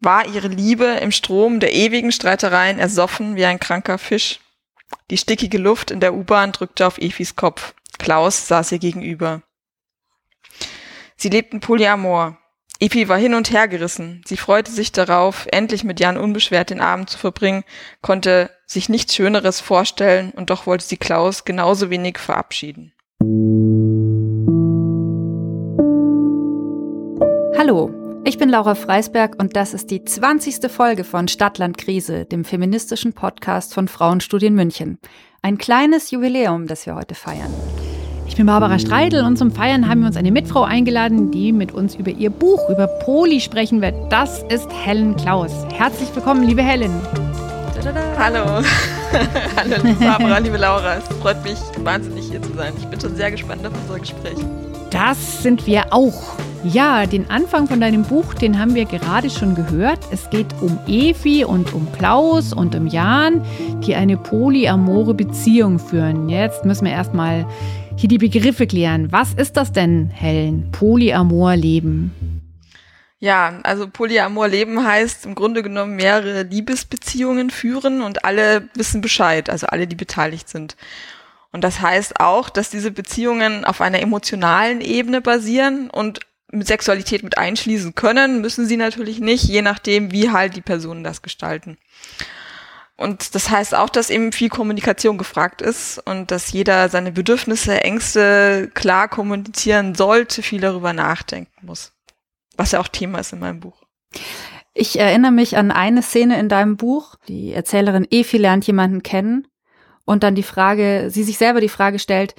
war ihre Liebe im Strom der ewigen Streitereien ersoffen wie ein kranker Fisch. Die stickige Luft in der U-Bahn drückte auf Efis Kopf. Klaus saß ihr gegenüber. Sie lebten Polyamor. Epi war hin und her gerissen. Sie freute sich darauf, endlich mit Jan unbeschwert den Abend zu verbringen, konnte sich nichts Schöneres vorstellen und doch wollte sie Klaus genauso wenig verabschieden. Hallo, ich bin Laura Freisberg und das ist die 20. Folge von Stadtland Krise, dem feministischen Podcast von Frauenstudien München. Ein kleines Jubiläum, das wir heute feiern. Ich bin Barbara Streidel und zum Feiern haben wir uns eine Mitfrau eingeladen, die mit uns über ihr Buch über Poli sprechen wird. Das ist Helen Klaus. Herzlich willkommen, liebe Helen. Hallo. Hallo, liebe Barbara, liebe Laura. Es freut mich wahnsinnig hier zu sein. Ich bin schon sehr gespannt auf unser Gespräch. Das sind wir auch. Ja, den Anfang von deinem Buch, den haben wir gerade schon gehört. Es geht um Evi und um Klaus und um Jan, die eine polyamore Beziehung führen. Jetzt müssen wir erstmal hier die Begriffe klären. Was ist das denn, Helen? Polyamor-Leben? Ja, also Polyamor-Leben heißt im Grunde genommen mehrere Liebesbeziehungen führen und alle wissen Bescheid, also alle, die beteiligt sind. Und das heißt auch, dass diese Beziehungen auf einer emotionalen Ebene basieren und mit Sexualität mit einschließen können, müssen sie natürlich nicht, je nachdem, wie halt die Personen das gestalten. Und das heißt auch, dass eben viel Kommunikation gefragt ist und dass jeder seine Bedürfnisse, Ängste klar kommunizieren sollte, viel darüber nachdenken muss. Was ja auch Thema ist in meinem Buch. Ich erinnere mich an eine Szene in deinem Buch. Die Erzählerin Efi lernt jemanden kennen und dann die Frage, sie sich selber die Frage stellt,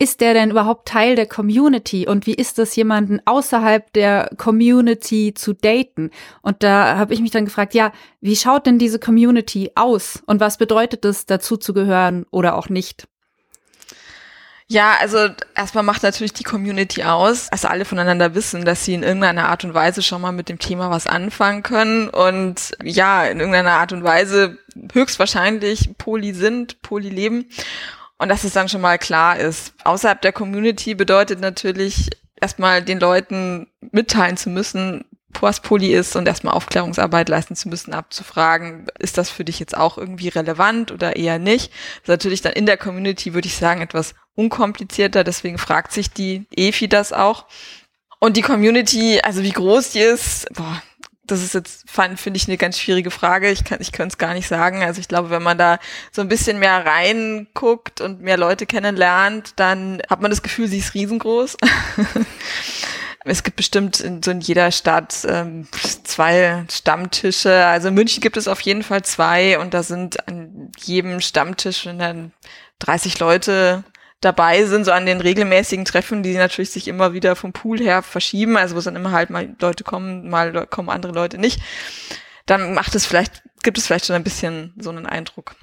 ist der denn überhaupt Teil der Community und wie ist es, jemanden außerhalb der Community zu daten? Und da habe ich mich dann gefragt, ja, wie schaut denn diese Community aus und was bedeutet es, dazu zu gehören oder auch nicht? Ja, also erstmal macht natürlich die Community aus, dass alle voneinander wissen, dass sie in irgendeiner Art und Weise schon mal mit dem Thema was anfangen können und ja, in irgendeiner Art und Weise höchstwahrscheinlich Poly sind, Poly leben und dass es dann schon mal klar ist. Außerhalb der Community bedeutet natürlich erstmal den Leuten mitteilen zu müssen, was Poly ist und erstmal Aufklärungsarbeit leisten zu müssen, abzufragen, ist das für dich jetzt auch irgendwie relevant oder eher nicht? Das ist natürlich dann in der Community, würde ich sagen, etwas unkomplizierter, deswegen fragt sich die EFI das auch. Und die Community, also wie groß die ist, boah, das ist jetzt, finde ich, eine ganz schwierige Frage. Ich kann, ich könnte es gar nicht sagen. Also ich glaube, wenn man da so ein bisschen mehr reinguckt und mehr Leute kennenlernt, dann hat man das Gefühl, sie ist riesengroß. es gibt bestimmt in, so in jeder Stadt ähm, zwei Stammtische. Also in München gibt es auf jeden Fall zwei und da sind an jedem Stammtisch dann 30 Leute dabei sind, so an den regelmäßigen Treffen, die natürlich sich immer wieder vom Pool her verschieben, also wo dann immer halt mal Leute kommen, mal kommen andere Leute nicht, dann macht es vielleicht, gibt es vielleicht schon ein bisschen so einen Eindruck.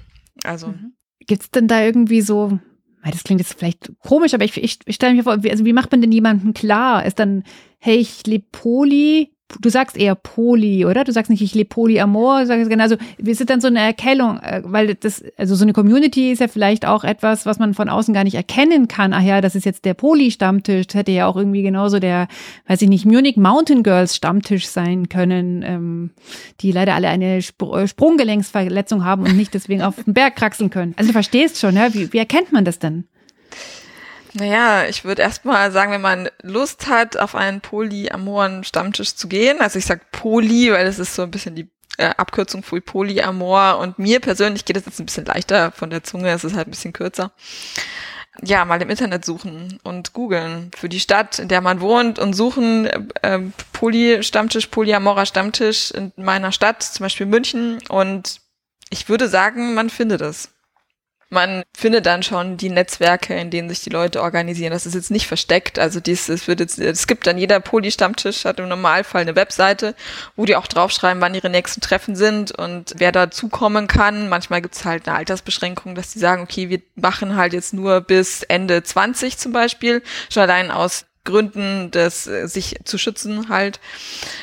Also. Mhm. Gibt es denn da irgendwie so, das klingt jetzt vielleicht komisch, aber ich, ich, ich stelle mir vor, wie, also wie macht man denn jemandem klar? Ist dann, hey, ich lebe Poli, du sagst eher Poly, oder? Du sagst nicht, ich lebe Polyamor, sagst genau, also wie ist dann so eine Erkennung, äh, weil das, also so eine Community ist ja vielleicht auch etwas, was man von außen gar nicht erkennen kann. Ach ja, das ist jetzt der Poly-Stammtisch, das hätte ja auch irgendwie genauso der, weiß ich nicht, Munich Mountain Girls Stammtisch sein können, ähm, die leider alle eine Sp äh, Sprunggelenksverletzung haben und nicht deswegen auf den Berg kraxeln können. Also du verstehst schon, ja? wie, wie erkennt man das denn? Naja, ich würde erstmal sagen, wenn man Lust hat, auf einen polyamoren Stammtisch zu gehen, also ich sag Poly, weil das ist so ein bisschen die äh, Abkürzung für Polyamor. Und mir persönlich geht es jetzt ein bisschen leichter von der Zunge, es ist halt ein bisschen kürzer. Ja, mal im Internet suchen und googeln für die Stadt, in der man wohnt und suchen äh, Poly-Stammtisch, polyamorer Stammtisch in meiner Stadt, zum Beispiel München. Und ich würde sagen, man findet es man findet dann schon die Netzwerke, in denen sich die Leute organisieren. Das ist jetzt nicht versteckt. Also dies, es wird jetzt, es gibt dann jeder Poly-Stammtisch hat im Normalfall eine Webseite, wo die auch draufschreiben, wann ihre nächsten Treffen sind und wer dazukommen kann. Manchmal gibt es halt eine Altersbeschränkung, dass die sagen, okay, wir machen halt jetzt nur bis Ende 20 zum Beispiel. Schon allein aus Gründen des äh, sich zu schützen halt.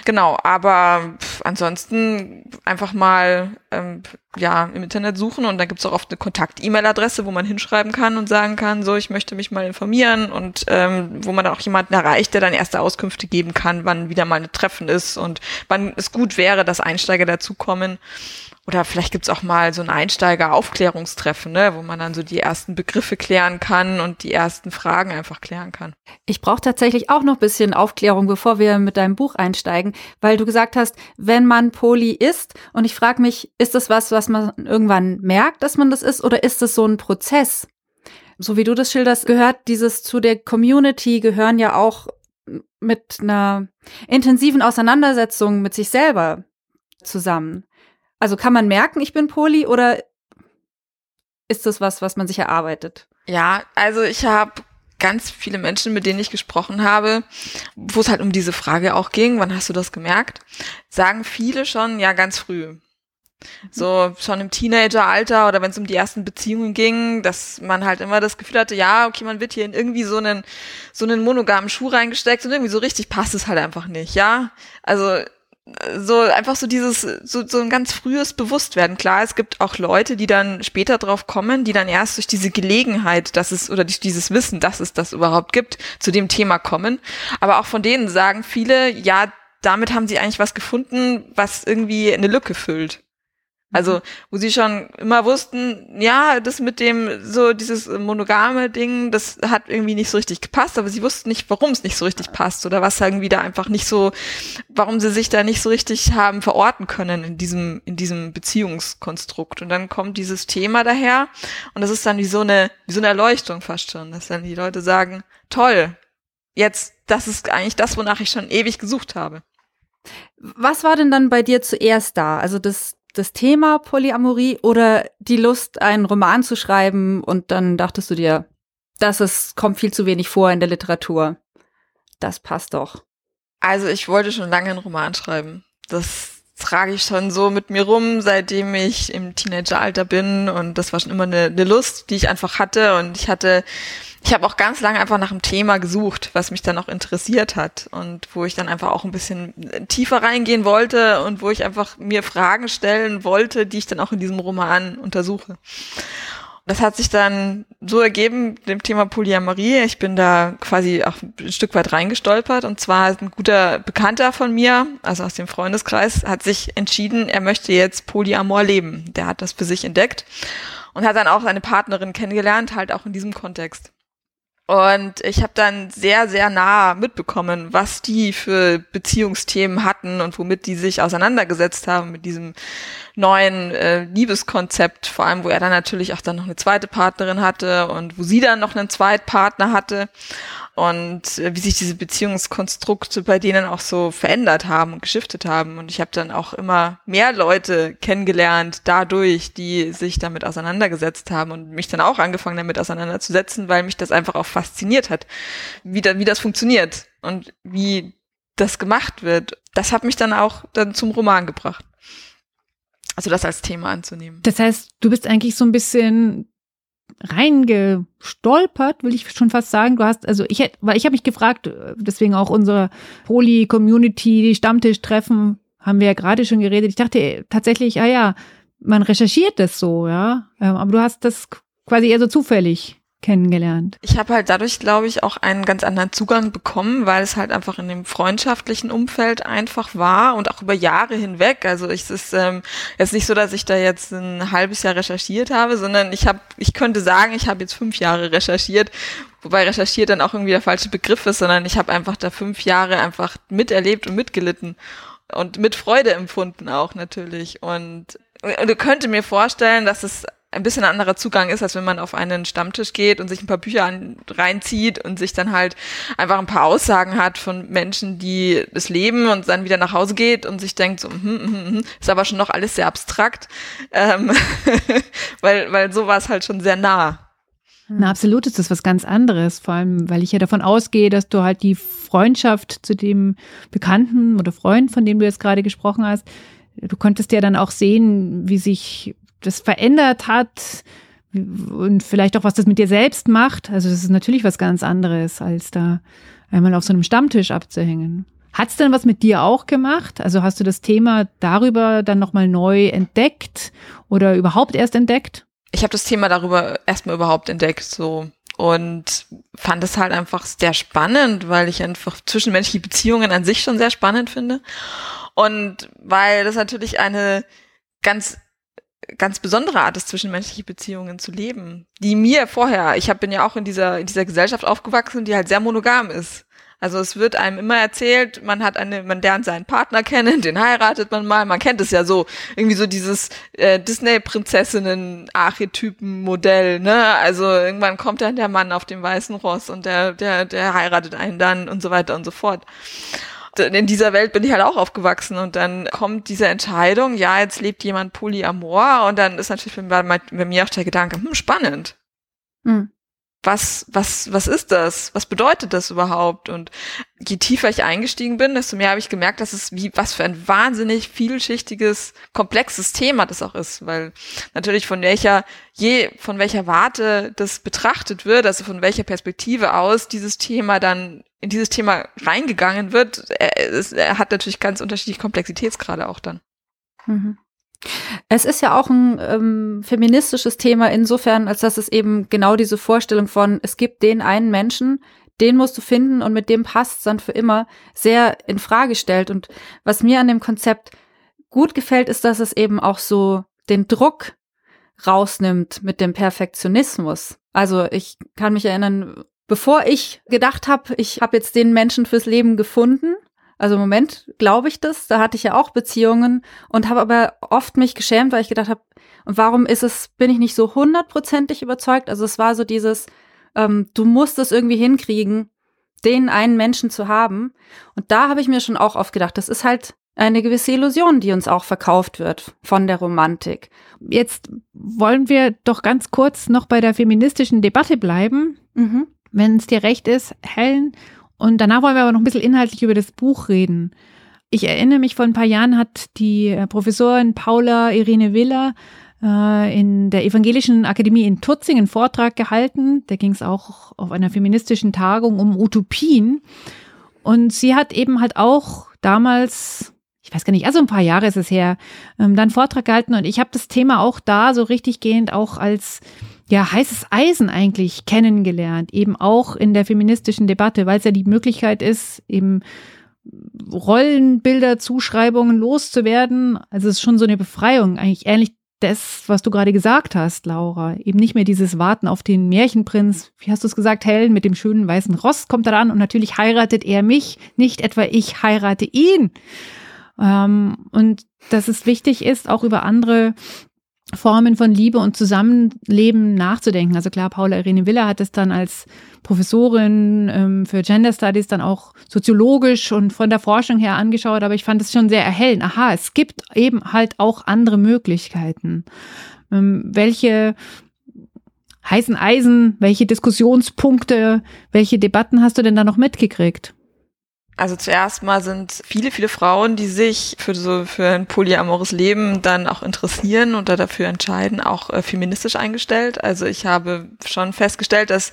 Genau, aber ansonsten einfach mal ähm, ja im Internet suchen und da gibt's auch oft eine Kontakt-E-Mail-Adresse, wo man hinschreiben kann und sagen kann, so ich möchte mich mal informieren und ähm, wo man dann auch jemanden erreicht, der dann erste Auskünfte geben kann, wann wieder mal ein Treffen ist und wann es gut wäre, dass Einsteiger dazukommen. Oder vielleicht gibt's auch mal so ein Einsteiger-Aufklärungstreffen, ne, wo man dann so die ersten Begriffe klären kann und die ersten Fragen einfach klären kann. Ich brauche tatsächlich auch noch bisschen Aufklärung, bevor wir mit deinem Buch einsteigen, weil du gesagt hast, wenn man Poli ist, und ich frage mich, ist das was, was man irgendwann merkt, dass man das ist, oder ist das so ein Prozess? So wie du das schilderst, gehört dieses zu der Community, gehören ja auch mit einer intensiven Auseinandersetzung mit sich selber zusammen. Also kann man merken, ich bin Poli oder ist das was, was man sich erarbeitet? Ja, also ich habe ganz viele Menschen, mit denen ich gesprochen habe, wo es halt um diese Frage auch ging, wann hast du das gemerkt, sagen viele schon, ja, ganz früh. So schon im Teenageralter oder wenn es um die ersten Beziehungen ging, dass man halt immer das Gefühl hatte, ja, okay, man wird hier in irgendwie so einen so einen monogamen Schuh reingesteckt und irgendwie so richtig passt es halt einfach nicht, ja. Also so einfach so dieses so, so ein ganz frühes Bewusstwerden. Klar, es gibt auch Leute, die dann später drauf kommen, die dann erst durch diese Gelegenheit, dass es oder durch dieses Wissen, dass es das überhaupt gibt, zu dem Thema kommen. Aber auch von denen sagen viele, ja, damit haben sie eigentlich was gefunden, was irgendwie eine Lücke füllt. Also, mhm. wo sie schon immer wussten, ja, das mit dem, so dieses monogame Ding, das hat irgendwie nicht so richtig gepasst, aber sie wussten nicht, warum es nicht so richtig passt oder was irgendwie da einfach nicht so, warum sie sich da nicht so richtig haben verorten können in diesem, in diesem Beziehungskonstrukt. Und dann kommt dieses Thema daher und das ist dann wie so eine, wie so eine Erleuchtung fast schon, dass dann die Leute sagen, toll, jetzt, das ist eigentlich das, wonach ich schon ewig gesucht habe. Was war denn dann bei dir zuerst da? Also das, das Thema Polyamorie oder die Lust, einen Roman zu schreiben und dann dachtest du dir, das ist, kommt viel zu wenig vor in der Literatur. Das passt doch. Also ich wollte schon lange einen Roman schreiben. Das trage ich schon so mit mir rum, seitdem ich im Teenageralter bin und das war schon immer eine, eine Lust, die ich einfach hatte und ich hatte ich habe auch ganz lange einfach nach einem Thema gesucht, was mich dann auch interessiert hat und wo ich dann einfach auch ein bisschen tiefer reingehen wollte und wo ich einfach mir Fragen stellen wollte, die ich dann auch in diesem Roman untersuche. Das hat sich dann so ergeben, dem Thema Polyamorie. Ich bin da quasi auch ein Stück weit reingestolpert. Und zwar ein guter Bekannter von mir, also aus dem Freundeskreis, hat sich entschieden, er möchte jetzt Polyamor leben. Der hat das für sich entdeckt und hat dann auch seine Partnerin kennengelernt, halt auch in diesem Kontext. Und ich habe dann sehr, sehr nah mitbekommen, was die für Beziehungsthemen hatten und womit die sich auseinandergesetzt haben mit diesem neuen äh, Liebeskonzept, vor allem wo er dann natürlich auch dann noch eine zweite Partnerin hatte und wo sie dann noch einen Zweitpartner hatte und äh, wie sich diese Beziehungskonstrukte bei denen auch so verändert haben und geschiftet haben. Und ich habe dann auch immer mehr Leute kennengelernt dadurch, die sich damit auseinandergesetzt haben und mich dann auch angefangen damit auseinanderzusetzen, weil mich das einfach auch fasziniert hat, wie, da, wie das funktioniert und wie das gemacht wird. Das hat mich dann auch dann zum Roman gebracht. Also das als Thema anzunehmen. Das heißt, du bist eigentlich so ein bisschen reingestolpert, will ich schon fast sagen. Du hast, also ich hätte, weil ich habe mich gefragt, deswegen auch unsere Poly-Community, Stammtisch-Treffen, haben wir ja gerade schon geredet. Ich dachte tatsächlich, ah ja, man recherchiert das so, ja. Ähm, aber du hast das quasi eher so zufällig kennengelernt? Ich habe halt dadurch, glaube ich, auch einen ganz anderen Zugang bekommen, weil es halt einfach in dem freundschaftlichen Umfeld einfach war und auch über Jahre hinweg. Also es ist ähm, jetzt nicht so, dass ich da jetzt ein halbes Jahr recherchiert habe, sondern ich habe, ich könnte sagen, ich habe jetzt fünf Jahre recherchiert, wobei recherchiert dann auch irgendwie der falsche Begriff ist, sondern ich habe einfach da fünf Jahre einfach miterlebt und mitgelitten und mit Freude empfunden auch natürlich und und du könnte mir vorstellen, dass es ein bisschen anderer Zugang ist, als wenn man auf einen Stammtisch geht und sich ein paar Bücher an, reinzieht und sich dann halt einfach ein paar Aussagen hat von Menschen, die es leben und dann wieder nach Hause geht und sich denkt, so, hm, hm, hm, hm ist aber schon noch alles sehr abstrakt, ähm, weil, weil so war es halt schon sehr nah. Na, absolut ist das was ganz anderes, vor allem, weil ich ja davon ausgehe, dass du halt die Freundschaft zu dem Bekannten oder Freund, von dem du jetzt gerade gesprochen hast, du konntest ja dann auch sehen, wie sich das verändert hat und vielleicht auch, was das mit dir selbst macht. Also das ist natürlich was ganz anderes, als da einmal auf so einem Stammtisch abzuhängen. Hat's denn was mit dir auch gemacht? Also hast du das Thema darüber dann nochmal neu entdeckt oder überhaupt erst entdeckt? Ich habe das Thema darüber erstmal überhaupt entdeckt, so und fand es halt einfach sehr spannend, weil ich einfach zwischenmenschliche Beziehungen an sich schon sehr spannend finde und weil das natürlich eine ganz ganz besondere Art ist, zwischenmenschliche Beziehungen zu leben, die mir vorher, ich hab, bin ja auch in dieser, in dieser Gesellschaft aufgewachsen, die halt sehr monogam ist. Also es wird einem immer erzählt, man hat eine, man lernt seinen Partner kennen, den heiratet man mal, man kennt es ja so, irgendwie so dieses äh, Disney-Prinzessinnen-Archetypen-Modell, ne? Also irgendwann kommt dann der Mann auf dem weißen Ross und der, der, der heiratet einen dann und so weiter und so fort in dieser Welt bin ich halt auch aufgewachsen und dann kommt diese Entscheidung, ja, jetzt lebt jemand Polyamor und dann ist natürlich bei, bei mir auch der Gedanke, hm, spannend. Hm. Was, was, was ist das? Was bedeutet das überhaupt? Und je tiefer ich eingestiegen bin, desto mehr habe ich gemerkt, dass es wie, was für ein wahnsinnig vielschichtiges, komplexes Thema das auch ist, weil natürlich von welcher, je, von welcher Warte das betrachtet wird, also von welcher Perspektive aus dieses Thema dann in dieses Thema reingegangen wird, er, er hat natürlich ganz unterschiedliche Komplexitätsgrade auch dann. Mhm. Es ist ja auch ein ähm, feministisches Thema insofern, als dass es eben genau diese Vorstellung von, es gibt den einen Menschen, den musst du finden und mit dem passt dann für immer, sehr in Frage stellt. Und was mir an dem Konzept gut gefällt, ist, dass es eben auch so den Druck rausnimmt mit dem Perfektionismus. Also ich kann mich erinnern, bevor ich gedacht habe, ich habe jetzt den Menschen fürs Leben gefunden, also im Moment glaube ich das, da hatte ich ja auch Beziehungen und habe aber oft mich geschämt, weil ich gedacht habe, und warum ist es, bin ich nicht so hundertprozentig überzeugt? Also es war so dieses, ähm, du musst es irgendwie hinkriegen, den einen Menschen zu haben. Und da habe ich mir schon auch oft gedacht, das ist halt eine gewisse Illusion, die uns auch verkauft wird von der Romantik. Jetzt wollen wir doch ganz kurz noch bei der feministischen Debatte bleiben. Mhm wenn es dir recht ist, Helen. Und danach wollen wir aber noch ein bisschen inhaltlich über das Buch reden. Ich erinnere mich, vor ein paar Jahren hat die äh, Professorin Paula Irene Willer äh, in der Evangelischen Akademie in Tutzing einen Vortrag gehalten. Da ging es auch auf einer feministischen Tagung um Utopien. Und sie hat eben halt auch damals ich weiß gar nicht, also ein paar Jahre ist es her, ähm, dann Vortrag gehalten und ich habe das Thema auch da so richtig gehend auch als ja, heißes Eisen eigentlich kennengelernt, eben auch in der feministischen Debatte, weil es ja die Möglichkeit ist, eben Rollenbilder, Zuschreibungen loszuwerden. Also es ist schon so eine Befreiung, eigentlich ähnlich das, was du gerade gesagt hast, Laura. Eben nicht mehr dieses Warten auf den Märchenprinz. Wie hast du es gesagt, Helen, mit dem schönen weißen Ross kommt er an und natürlich heiratet er mich, nicht etwa ich heirate ihn. Ähm, und dass es wichtig ist, auch über andere Formen von Liebe und Zusammenleben nachzudenken. Also klar, Paula Irene Willer hat es dann als Professorin ähm, für Gender Studies dann auch soziologisch und von der Forschung her angeschaut, aber ich fand es schon sehr erhellend. Aha, es gibt eben halt auch andere Möglichkeiten. Ähm, welche heißen Eisen, welche Diskussionspunkte, welche Debatten hast du denn da noch mitgekriegt? Also zuerst mal sind viele, viele Frauen, die sich für so für ein polyamores Leben dann auch interessieren oder dafür entscheiden, auch äh, feministisch eingestellt. Also ich habe schon festgestellt, dass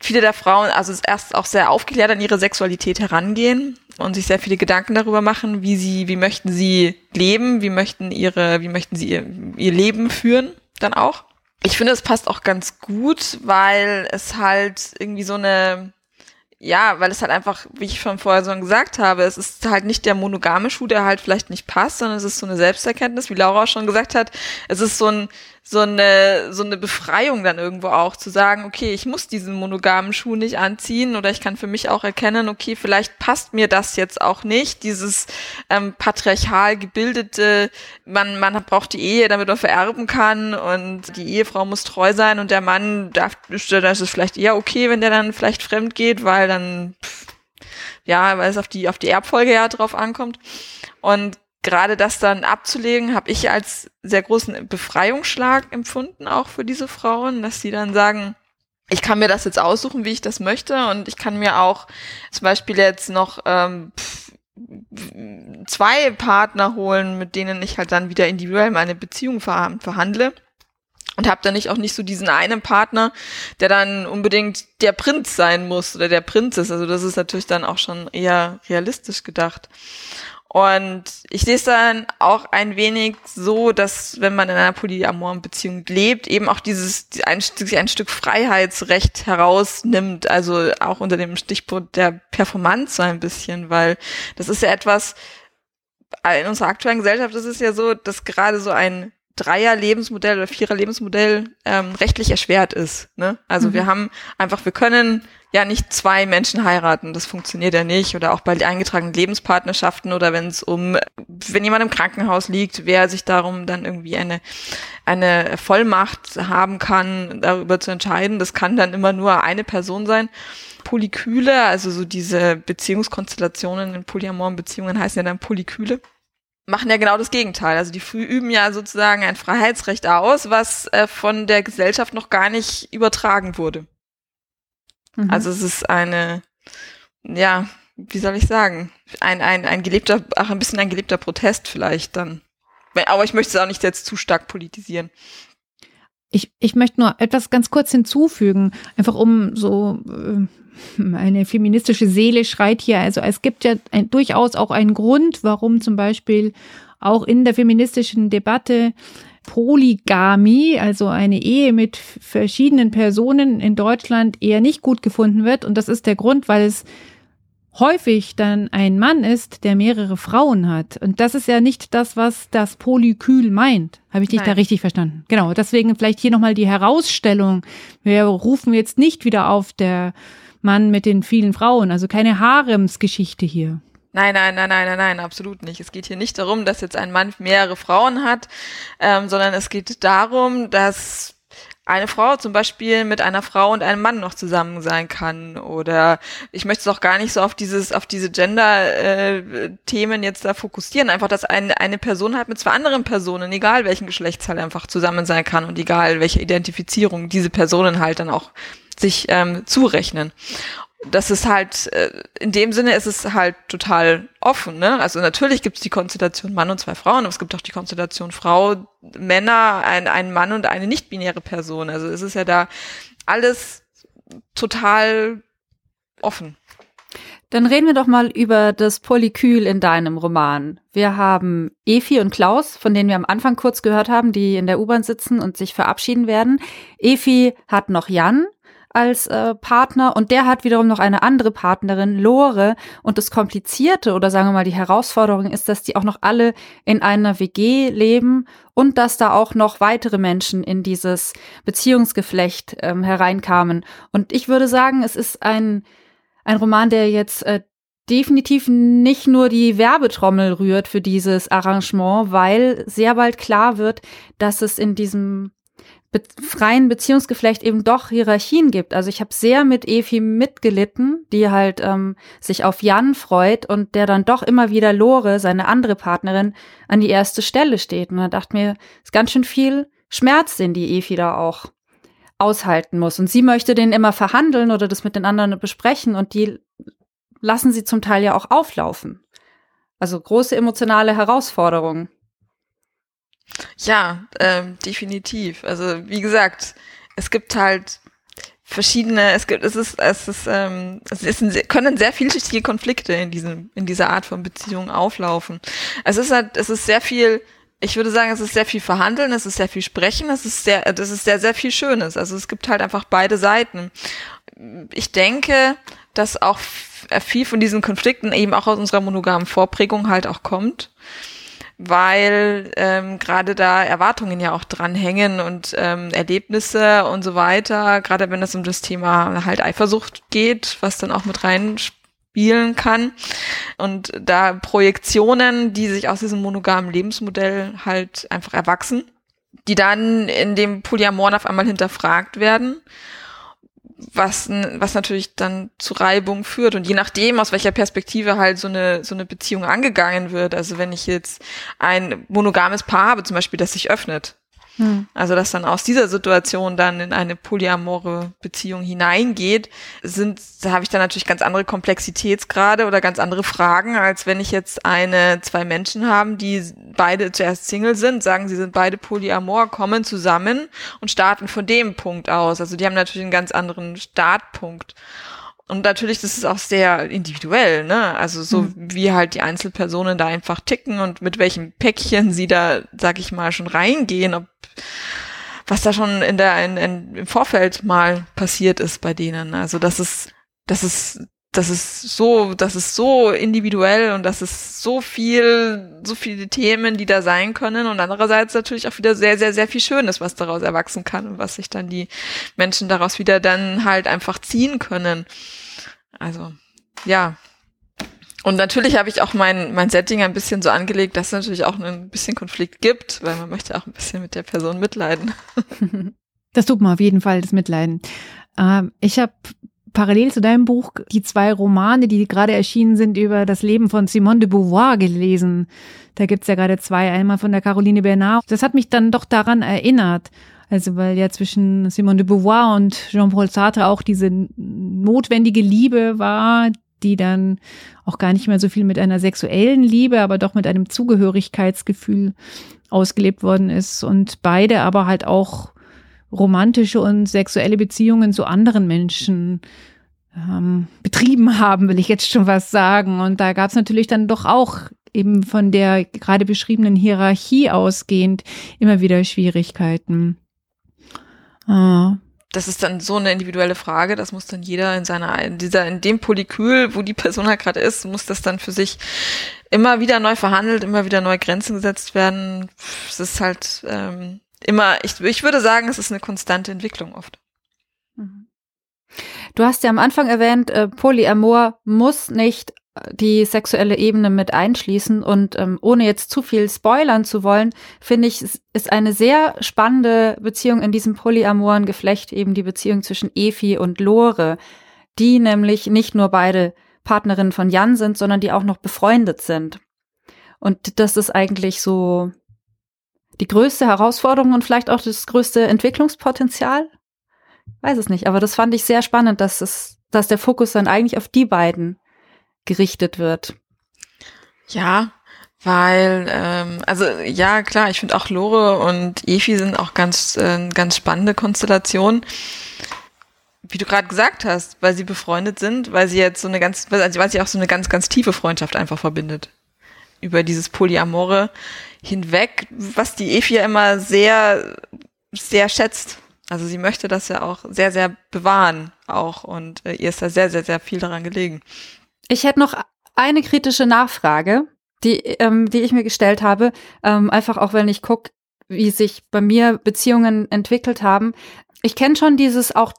viele der Frauen also erst auch sehr aufgeklärt an ihre Sexualität herangehen und sich sehr viele Gedanken darüber machen, wie sie, wie möchten sie leben, wie möchten ihre, wie möchten sie ihr, ihr Leben führen, dann auch. Ich finde, es passt auch ganz gut, weil es halt irgendwie so eine ja, weil es halt einfach, wie ich schon vorher so gesagt habe, es ist halt nicht der monogame Schuh, der halt vielleicht nicht passt, sondern es ist so eine Selbsterkenntnis, wie Laura auch schon gesagt hat. Es ist so ein, so eine, so eine Befreiung dann irgendwo auch, zu sagen, okay, ich muss diesen monogamen Schuh nicht anziehen oder ich kann für mich auch erkennen, okay, vielleicht passt mir das jetzt auch nicht, dieses ähm, patriarchal gebildete, man, man braucht die Ehe, damit man vererben kann und die Ehefrau muss treu sein und der Mann darf, das ist vielleicht eher okay, wenn der dann vielleicht fremd geht, weil dann, pff, ja, weil es auf die, auf die Erbfolge ja drauf ankommt. Und gerade das dann abzulegen, habe ich als sehr großen Befreiungsschlag empfunden, auch für diese Frauen, dass sie dann sagen, ich kann mir das jetzt aussuchen, wie ich das möchte und ich kann mir auch zum Beispiel jetzt noch ähm, zwei Partner holen, mit denen ich halt dann wieder individuell meine Beziehung verhandle und habe dann nicht auch nicht so diesen einen Partner, der dann unbedingt der Prinz sein muss oder der Prinz ist. Also das ist natürlich dann auch schon eher realistisch gedacht. Und ich sehe es dann auch ein wenig so, dass wenn man in einer polyamoren Beziehung lebt, eben auch dieses ein, sich ein Stück Freiheitsrecht herausnimmt, also auch unter dem Stichpunkt der Performance so ein bisschen, weil das ist ja etwas, in unserer aktuellen Gesellschaft ist es ja so, dass gerade so ein Dreier-Lebensmodell oder Vierer-Lebensmodell ähm, rechtlich erschwert ist. Ne? Also mhm. wir haben einfach, wir können ja nicht zwei Menschen heiraten, das funktioniert ja nicht. Oder auch bei eingetragenen Lebenspartnerschaften oder wenn es um, wenn jemand im Krankenhaus liegt, wer sich darum dann irgendwie eine, eine Vollmacht haben kann, darüber zu entscheiden, das kann dann immer nur eine Person sein. Polykyle, also so diese Beziehungskonstellationen in polyamoren Beziehungen heißen ja dann Polykyle machen ja genau das Gegenteil. Also die früh üben ja sozusagen ein Freiheitsrecht aus, was äh, von der Gesellschaft noch gar nicht übertragen wurde. Mhm. Also es ist eine, ja, wie soll ich sagen, ein, ein, ein gelebter, ach, ein bisschen ein gelebter Protest vielleicht dann. Aber ich möchte es auch nicht jetzt zu stark politisieren. Ich, ich möchte nur etwas ganz kurz hinzufügen, einfach um so äh, eine feministische Seele schreit hier. Also es gibt ja ein, durchaus auch einen Grund, warum zum Beispiel auch in der feministischen Debatte Polygamie, also eine Ehe mit verschiedenen Personen in Deutschland eher nicht gut gefunden wird. Und das ist der Grund, weil es häufig dann ein Mann ist, der mehrere Frauen hat. Und das ist ja nicht das, was das Polykyl meint. Habe ich dich Nein. da richtig verstanden? Genau. Deswegen vielleicht hier nochmal die Herausstellung. Wir rufen jetzt nicht wieder auf der Mann mit den vielen Frauen. Also keine Haremsgeschichte hier. Nein, nein, nein, nein, nein, nein, absolut nicht. Es geht hier nicht darum, dass jetzt ein Mann mehrere Frauen hat, ähm, sondern es geht darum, dass eine Frau zum Beispiel mit einer Frau und einem Mann noch zusammen sein kann. Oder ich möchte es auch gar nicht so auf dieses, auf diese Gender-Themen äh, jetzt da fokussieren. Einfach, dass eine, eine Person halt mit zwei anderen Personen, egal welchen Geschlechtsteil, einfach zusammen sein kann und egal welche Identifizierung diese Personen halt dann auch sich ähm, zurechnen. Das ist halt, äh, in dem Sinne ist es halt total offen. Ne? Also natürlich gibt es die Konstellation Mann und zwei Frauen, aber es gibt auch die Konstellation Frau, Männer, ein, ein Mann und eine nicht-binäre Person. Also es ist ja da alles total offen. Dann reden wir doch mal über das Polykyl in deinem Roman. Wir haben Efi und Klaus, von denen wir am Anfang kurz gehört haben, die in der U-Bahn sitzen und sich verabschieden werden. Efi hat noch Jan, als äh, Partner und der hat wiederum noch eine andere Partnerin, Lore. Und das Komplizierte oder sagen wir mal die Herausforderung ist, dass die auch noch alle in einer WG leben und dass da auch noch weitere Menschen in dieses Beziehungsgeflecht ähm, hereinkamen. Und ich würde sagen, es ist ein, ein Roman, der jetzt äh, definitiv nicht nur die Werbetrommel rührt für dieses Arrangement, weil sehr bald klar wird, dass es in diesem be freien Beziehungsgeflecht eben doch Hierarchien gibt. Also ich habe sehr mit Efi mitgelitten, die halt ähm, sich auf Jan freut und der dann doch immer wieder Lore, seine andere Partnerin, an die erste Stelle steht. Und da dachte mir, ist ganz schön viel Schmerz, den die Efi da auch aushalten muss. Und sie möchte den immer verhandeln oder das mit den anderen besprechen und die lassen sie zum Teil ja auch auflaufen. Also große emotionale Herausforderungen. Ja, ähm, definitiv. Also wie gesagt, es gibt halt verschiedene, es gibt, es ist, es ist, ähm, es ist ein, können sehr vielschichtige Konflikte in diesem, in dieser Art von Beziehung auflaufen. Es ist halt, es ist sehr viel, ich würde sagen, es ist sehr viel Verhandeln, es ist sehr viel Sprechen, es ist sehr, das ist sehr, sehr viel Schönes. Also es gibt halt einfach beide Seiten. Ich denke, dass auch viel von diesen Konflikten eben auch aus unserer monogamen Vorprägung halt auch kommt weil ähm, gerade da Erwartungen ja auch dranhängen und ähm, Erlebnisse und so weiter, gerade wenn es um das Thema halt Eifersucht geht, was dann auch mit rein spielen kann. Und da Projektionen, die sich aus diesem monogamen Lebensmodell halt einfach erwachsen, die dann in dem Polyamoren auf einmal hinterfragt werden was, was natürlich dann zu Reibung führt. Und je nachdem, aus welcher Perspektive halt so eine, so eine Beziehung angegangen wird, also wenn ich jetzt ein monogames Paar habe, zum Beispiel, das sich öffnet, Hm. Also, dass dann aus dieser Situation dann in eine polyamore Beziehung hineingeht, sind, da habe ich dann natürlich ganz andere Komplexitätsgrade oder ganz andere Fragen, als wenn ich jetzt eine, zwei Menschen haben, die beide zuerst Single sind, sagen, sie sind beide polyamor, kommen zusammen und starten von dem Punkt aus. Also, die haben natürlich einen ganz anderen Startpunkt. Und natürlich, das ist auch sehr individuell, ne? Also so mhm. wie halt die Einzelpersonen da einfach ticken und mit welchem Päckchen sie da, sag ich mal, schon reingehen, ob was da schon in der in, in, im Vorfeld mal passiert ist bei denen. Also das ist das ist das ist so, das ist so individuell und das ist so viel, so viele Themen, die da sein können und andererseits natürlich auch wieder sehr, sehr, sehr viel Schönes, was daraus erwachsen kann und was sich dann die Menschen daraus wieder dann halt einfach ziehen können. Also, ja. Und natürlich habe ich auch mein, mein Setting ein bisschen so angelegt, dass es natürlich auch ein bisschen Konflikt gibt, weil man möchte auch ein bisschen mit der Person mitleiden. Das tut man auf jeden Fall, das Mitleiden. Ähm, ich habe parallel zu deinem Buch die zwei Romane, die gerade erschienen sind, über das Leben von Simone de Beauvoir gelesen. Da gibt's ja gerade zwei, einmal von der Caroline Bernard. Das hat mich dann doch daran erinnert. Also weil ja zwischen Simone de Beauvoir und Jean-Paul Sartre auch diese notwendige Liebe war, die dann auch gar nicht mehr so viel mit einer sexuellen Liebe, aber doch mit einem Zugehörigkeitsgefühl ausgelebt worden ist. Und beide aber halt auch romantische und sexuelle Beziehungen zu anderen Menschen ähm, betrieben haben, will ich jetzt schon was sagen. Und da gab es natürlich dann doch auch eben von der gerade beschriebenen Hierarchie ausgehend immer wieder Schwierigkeiten. Ah. Das ist dann so eine individuelle Frage, das muss dann jeder in seiner, in dieser, in dem Polykül, wo die Person halt gerade ist, muss das dann für sich immer wieder neu verhandelt, immer wieder neue Grenzen gesetzt werden. Es ist halt ähm, immer, ich, ich würde sagen, es ist eine konstante Entwicklung oft. Mhm. Du hast ja am Anfang erwähnt, äh, Polyamor muss nicht äh, die sexuelle Ebene mit einschließen und ähm, ohne jetzt zu viel spoilern zu wollen, finde ich, ist eine sehr spannende Beziehung in diesem polyamoren Geflecht eben die Beziehung zwischen Efi und Lore, die nämlich nicht nur beide Partnerinnen von Jan sind, sondern die auch noch befreundet sind. Und das ist eigentlich so die größte Herausforderung und vielleicht auch das größte Entwicklungspotenzial? Weiß es nicht, aber das fand ich sehr spannend, dass es, dass der Fokus dann eigentlich auf die beiden gerichtet wird. Ja, weil, ähm, also ja, klar, ich finde auch Lore und Efi sind auch ganz, äh, ganz spannende Konstellationen. Wie du gerade gesagt hast, weil sie befreundet sind, weil sie jetzt so eine ganz, weil sie auch so eine ganz, ganz tiefe Freundschaft einfach verbindet. Über dieses Polyamore hinweg, was die Efi ja immer sehr, sehr schätzt. Also sie möchte das ja auch sehr, sehr bewahren auch und äh, ihr ist da sehr, sehr, sehr viel daran gelegen. Ich hätte noch eine kritische Nachfrage, die, ähm, die ich mir gestellt habe, ähm, einfach auch wenn ich gucke, wie sich bei mir Beziehungen entwickelt haben. Ich kenne schon dieses auch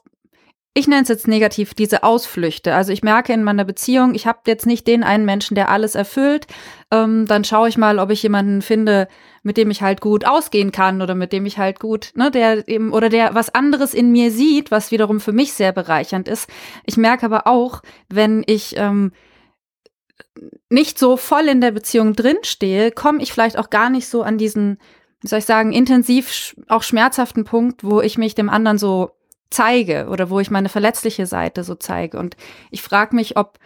ich nenne es jetzt negativ, diese Ausflüchte. Also ich merke in meiner Beziehung, ich habe jetzt nicht den einen Menschen, der alles erfüllt. Ähm, dann schaue ich mal, ob ich jemanden finde, mit dem ich halt gut ausgehen kann oder mit dem ich halt gut, ne, der eben oder der was anderes in mir sieht, was wiederum für mich sehr bereichernd ist. Ich merke aber auch, wenn ich ähm, nicht so voll in der Beziehung drinstehe, komme ich vielleicht auch gar nicht so an diesen, wie soll ich sagen, intensiv auch schmerzhaften Punkt, wo ich mich dem anderen so zeige oder wo ich meine verletzliche Seite so zeige. Und ich frage mich, ob,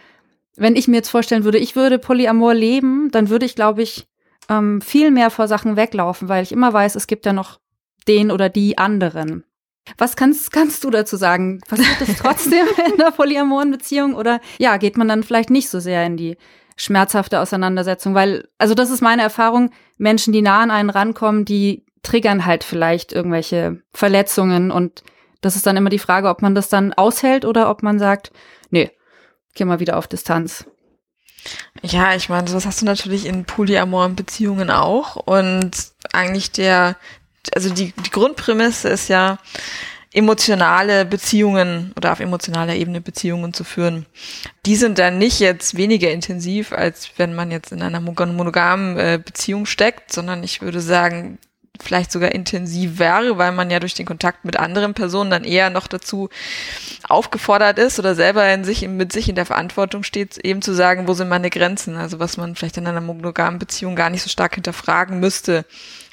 wenn ich mir jetzt vorstellen würde, ich würde Polyamor leben, dann würde ich, glaube ich, ähm, viel mehr vor Sachen weglaufen, weil ich immer weiß, es gibt ja noch den oder die anderen. Was kannst, kannst du dazu sagen? Passiert das trotzdem in einer polyamoren Beziehung oder ja, geht man dann vielleicht nicht so sehr in die schmerzhafte Auseinandersetzung? Weil, also das ist meine Erfahrung, Menschen, die nah an einen rankommen, die triggern halt vielleicht irgendwelche Verletzungen und das ist dann immer die Frage, ob man das dann aushält oder ob man sagt, nee, geh mal wieder auf Distanz. Ja, ich meine, das hast du natürlich in polyamoren Beziehungen auch. Und eigentlich der, also die, die Grundprämisse ist ja, emotionale Beziehungen oder auf emotionaler Ebene Beziehungen zu führen. Die sind dann nicht jetzt weniger intensiv, als wenn man jetzt in einer monogamen äh, Beziehung steckt, sondern ich würde sagen, vielleicht sogar intensiv wäre, weil man ja durch den Kontakt mit anderen Personen dann eher noch dazu aufgefordert ist oder selber in sich, mit sich in der Verantwortung steht, eben zu sagen, wo sind meine Grenzen? Also was man vielleicht in einer monogamen Beziehung gar nicht so stark hinterfragen müsste,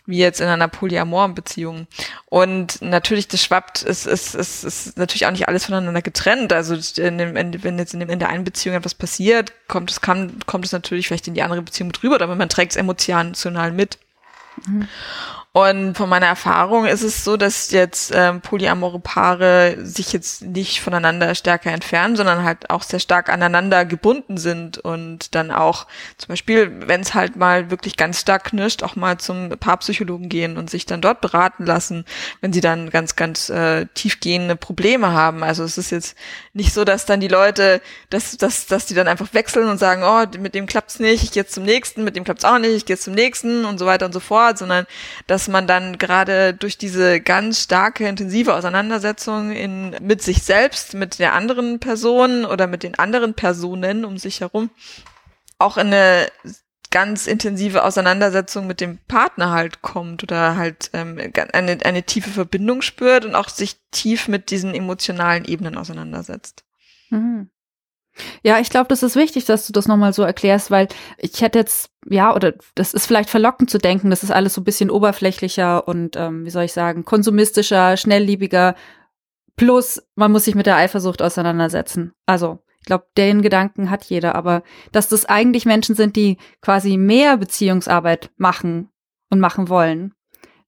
wie jetzt in einer polyamoren Beziehung. Und natürlich, das schwappt, es ist, ist, ist, natürlich auch nicht alles voneinander getrennt. Also in dem Ende, wenn jetzt in, dem, in der einen Beziehung etwas passiert, kommt es, kann, kommt es natürlich vielleicht in die andere Beziehung mit rüber, aber man trägt es emotional mit. Mhm. Und von meiner Erfahrung ist es so, dass jetzt ähm, polyamore Paare sich jetzt nicht voneinander stärker entfernen, sondern halt auch sehr stark aneinander gebunden sind und dann auch zum Beispiel, wenn es halt mal wirklich ganz stark knirscht, auch mal zum Paarpsychologen gehen und sich dann dort beraten lassen, wenn sie dann ganz, ganz äh, tiefgehende Probleme haben. Also es ist jetzt nicht so, dass dann die Leute, dass, dass, dass die dann einfach wechseln und sagen, oh, mit dem klappt's nicht, ich gehe zum nächsten, mit dem klappt's auch nicht, ich gehe zum nächsten und so weiter und so fort, sondern dass man dann gerade durch diese ganz starke, intensive Auseinandersetzung in, mit sich selbst, mit der anderen Person oder mit den anderen Personen um sich herum auch in eine ganz intensive Auseinandersetzung mit dem Partner halt kommt oder halt ähm, eine, eine tiefe Verbindung spürt und auch sich tief mit diesen emotionalen Ebenen auseinandersetzt. Mhm. Ja, ich glaube, das ist wichtig, dass du das nochmal so erklärst, weil ich hätte jetzt, ja, oder das ist vielleicht verlockend zu denken, das ist alles so ein bisschen oberflächlicher und, ähm, wie soll ich sagen, konsumistischer, schnellliebiger. Plus, man muss sich mit der Eifersucht auseinandersetzen. Also, ich glaube, den Gedanken hat jeder, aber dass das eigentlich Menschen sind, die quasi mehr Beziehungsarbeit machen und machen wollen,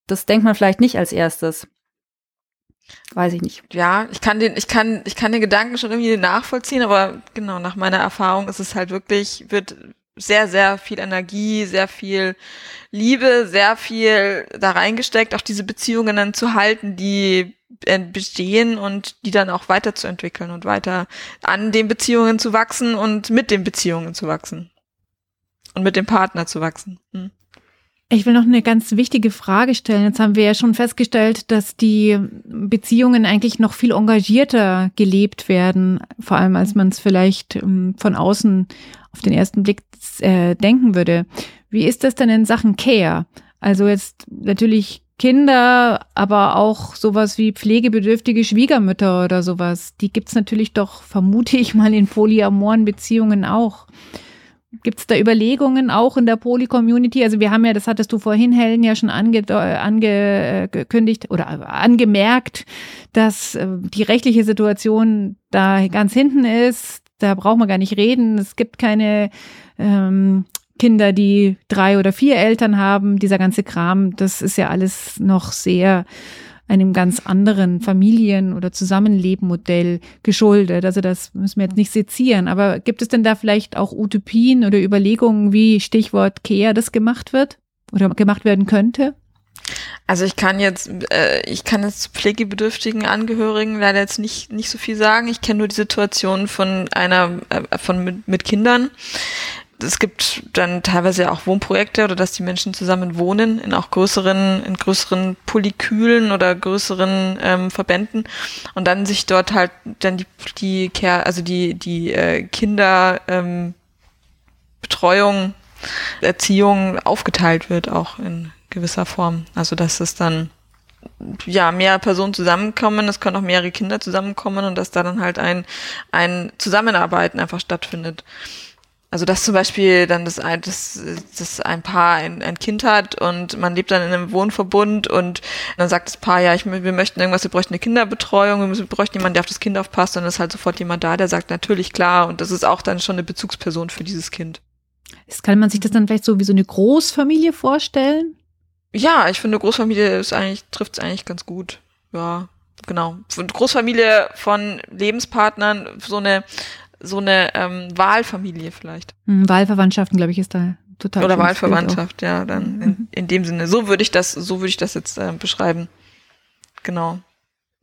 das denkt man vielleicht nicht als erstes. Weiß ich nicht. Ja, ich kann den, ich kann, ich kann den Gedanken schon irgendwie nachvollziehen, aber genau, nach meiner Erfahrung ist es halt wirklich, wird sehr, sehr viel Energie, sehr viel Liebe, sehr viel da reingesteckt, auch diese Beziehungen dann zu halten, die äh, bestehen und die dann auch weiterzuentwickeln und weiter an den Beziehungen zu wachsen und mit den Beziehungen zu wachsen. Und mit dem Partner zu wachsen. Hm. Ich will noch eine ganz wichtige Frage stellen. Jetzt haben wir ja schon festgestellt, dass die Beziehungen eigentlich noch viel engagierter gelebt werden, vor allem als man es vielleicht ähm, von außen auf den ersten Blick äh, denken würde. Wie ist das denn in Sachen Care? Also jetzt natürlich Kinder, aber auch sowas wie pflegebedürftige Schwiegermütter oder sowas. Die gibt's natürlich doch, vermute ich mal, in polyamoren Beziehungen auch. Gibt es da Überlegungen auch in der Poly-Community? Also wir haben ja, das hattest du vorhin, Helen, ja schon ange, angekündigt oder angemerkt, dass äh, die rechtliche Situation da ganz hinten ist. Da braucht man gar nicht reden. Es gibt keine ähm, Kinder, die drei oder vier Eltern haben. Dieser ganze Kram, das ist ja alles noch sehr einem ganz anderen Familien- oder Zusammenlebenmodell geschuldet. Also das müssen wir jetzt nicht sezieren. Aber gibt es denn da vielleicht auch Utopien oder Überlegungen, wie Stichwort Care das gemacht wird oder gemacht werden könnte? Also ich kann jetzt, äh, ich kann jetzt zu pflegebedürftigen Angehörigen leider jetzt nicht nicht so viel sagen. Ich kenne nur die Situation von einer äh, von mit, mit Kindern es gibt dann teilweise auch Wohnprojekte oder dass die Menschen zusammen wohnen in auch größeren, in größeren Polykülen oder größeren ähm, Verbänden und dann sich dort halt dann die, die Care, also die, die äh, Kinder ähm, Betreuung, Erziehung aufgeteilt wird, auch in gewisser Form. Also dass es dann ja, mehr Personen zusammenkommen, es können auch mehrere Kinder zusammenkommen und dass da dann halt ein, ein Zusammenarbeiten einfach stattfindet. Also dass zum Beispiel dann das ein, das, das ein Paar ein, ein Kind hat und man lebt dann in einem Wohnverbund und dann sagt das Paar, ja, ich, wir möchten irgendwas, wir bräuchten eine Kinderbetreuung, wir, müssen, wir bräuchten jemanden, der auf das Kind aufpasst und dann ist halt sofort jemand da, der sagt, natürlich, klar, und das ist auch dann schon eine Bezugsperson für dieses Kind. Kann man sich das dann vielleicht so wie so eine Großfamilie vorstellen? Ja, ich finde, Großfamilie ist eigentlich, trifft es eigentlich ganz gut. Ja, genau. Großfamilie von Lebenspartnern, so eine so eine ähm, Wahlfamilie vielleicht. Mhm, Wahlverwandtschaften, glaube ich, ist da total. Oder Wahlverwandtschaft, ja, dann mhm. in, in dem Sinne. So würde ich das, so würde ich das jetzt äh, beschreiben. Genau.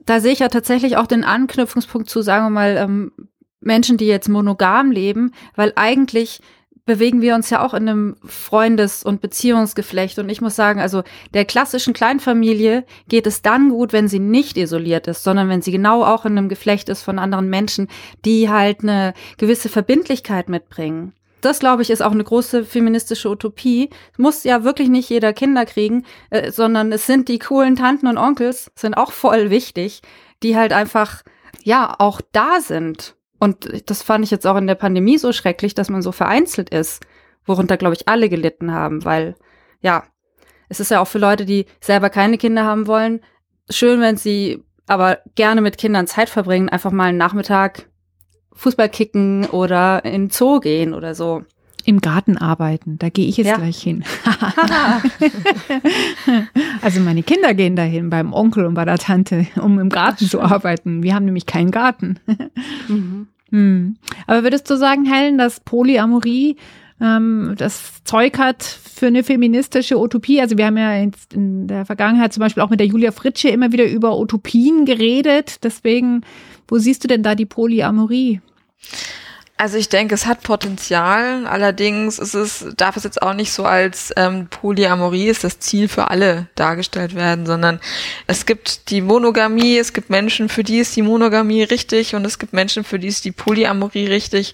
Da sehe ich ja tatsächlich auch den Anknüpfungspunkt zu, sagen wir mal, ähm, Menschen, die jetzt monogam leben, weil eigentlich bewegen wir uns ja auch in einem Freundes- und Beziehungsgeflecht. Und ich muss sagen, also der klassischen Kleinfamilie geht es dann gut, wenn sie nicht isoliert ist, sondern wenn sie genau auch in einem Geflecht ist von anderen Menschen, die halt eine gewisse Verbindlichkeit mitbringen. Das, glaube ich, ist auch eine große feministische Utopie. Muss ja wirklich nicht jeder Kinder kriegen, äh, sondern es sind die coolen Tanten und Onkels, sind auch voll wichtig, die halt einfach, ja, auch da sind und das fand ich jetzt auch in der Pandemie so schrecklich, dass man so vereinzelt ist, worunter, glaube ich, alle gelitten haben, weil, ja, es ist ja auch für Leute, die selber keine Kinder haben wollen, schön, wenn sie aber gerne mit Kindern Zeit verbringen, einfach mal einen Nachmittag Fußball kicken oder in den Zoo gehen oder so. Im Garten arbeiten, da gehe ich jetzt ja. gleich hin. also meine Kinder gehen dahin beim Onkel und bei der Tante, um im Garten zu arbeiten. Wir haben nämlich keinen Garten. mhm. hm. Aber würdest du sagen, Helen, dass Polyamorie ähm, das Zeug hat für eine feministische Utopie. Also wir haben ja in der Vergangenheit zum Beispiel auch mit der Julia Fritsche immer wieder über Utopien geredet. Deswegen, wo siehst du denn da die Polyamorie? Also ich denke, es hat Potenzial. Allerdings ist es, darf es jetzt auch nicht so als ähm, Polyamorie ist das Ziel für alle dargestellt werden, sondern es gibt die Monogamie, es gibt Menschen, für die ist die Monogamie richtig und es gibt Menschen, für die ist die Polyamorie richtig.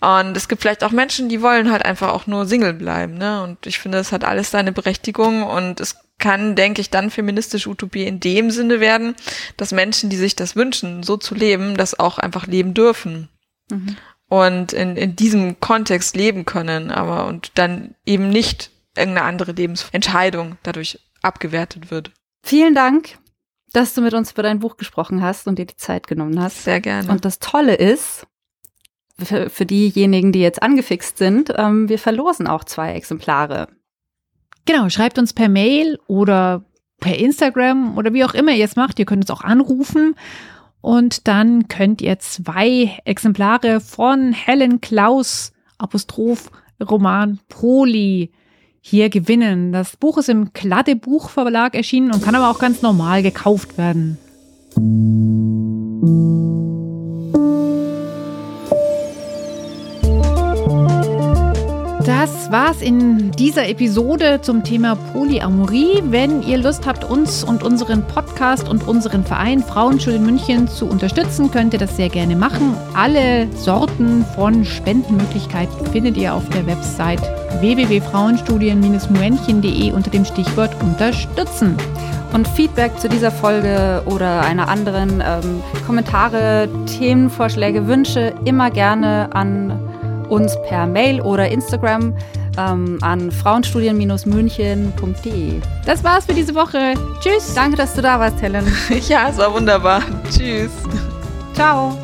Und es gibt vielleicht auch Menschen, die wollen halt einfach auch nur Single bleiben, ne? Und ich finde, es hat alles seine Berechtigung und es kann, denke ich, dann feministische Utopie in dem Sinne werden, dass Menschen, die sich das wünschen, so zu leben, das auch einfach leben dürfen. Mhm. Und in, in diesem Kontext leben können, aber und dann eben nicht irgendeine andere Lebensentscheidung dadurch abgewertet wird. Vielen Dank, dass du mit uns über dein Buch gesprochen hast und dir die Zeit genommen hast. Sehr gerne. Und das Tolle ist, für, für diejenigen, die jetzt angefixt sind, ähm, wir verlosen auch zwei Exemplare. Genau, schreibt uns per Mail oder per Instagram oder wie auch immer ihr es macht. Ihr könnt uns auch anrufen und dann könnt ihr zwei Exemplare von Helen Klaus Apostroph Roman Poli hier gewinnen. Das Buch ist im Kladde Buchverlag erschienen und kann aber auch ganz normal gekauft werden. Das war's in dieser Episode zum Thema Polyamorie. Wenn ihr Lust habt, uns und unseren Podcast und unseren Verein Frauenschule München zu unterstützen, könnt ihr das sehr gerne machen. Alle Sorten von Spendenmöglichkeiten findet ihr auf der Website www.frauenstudien-muenchen.de unter dem Stichwort unterstützen. Und Feedback zu dieser Folge oder einer anderen ähm, Kommentare, Themenvorschläge, Wünsche immer gerne an uns per Mail oder Instagram ähm, an frauenstudien-münchen.de. Das war's für diese Woche. Tschüss. Danke, dass du da warst, Helen. ja, es war wunderbar. Tschüss. Ciao.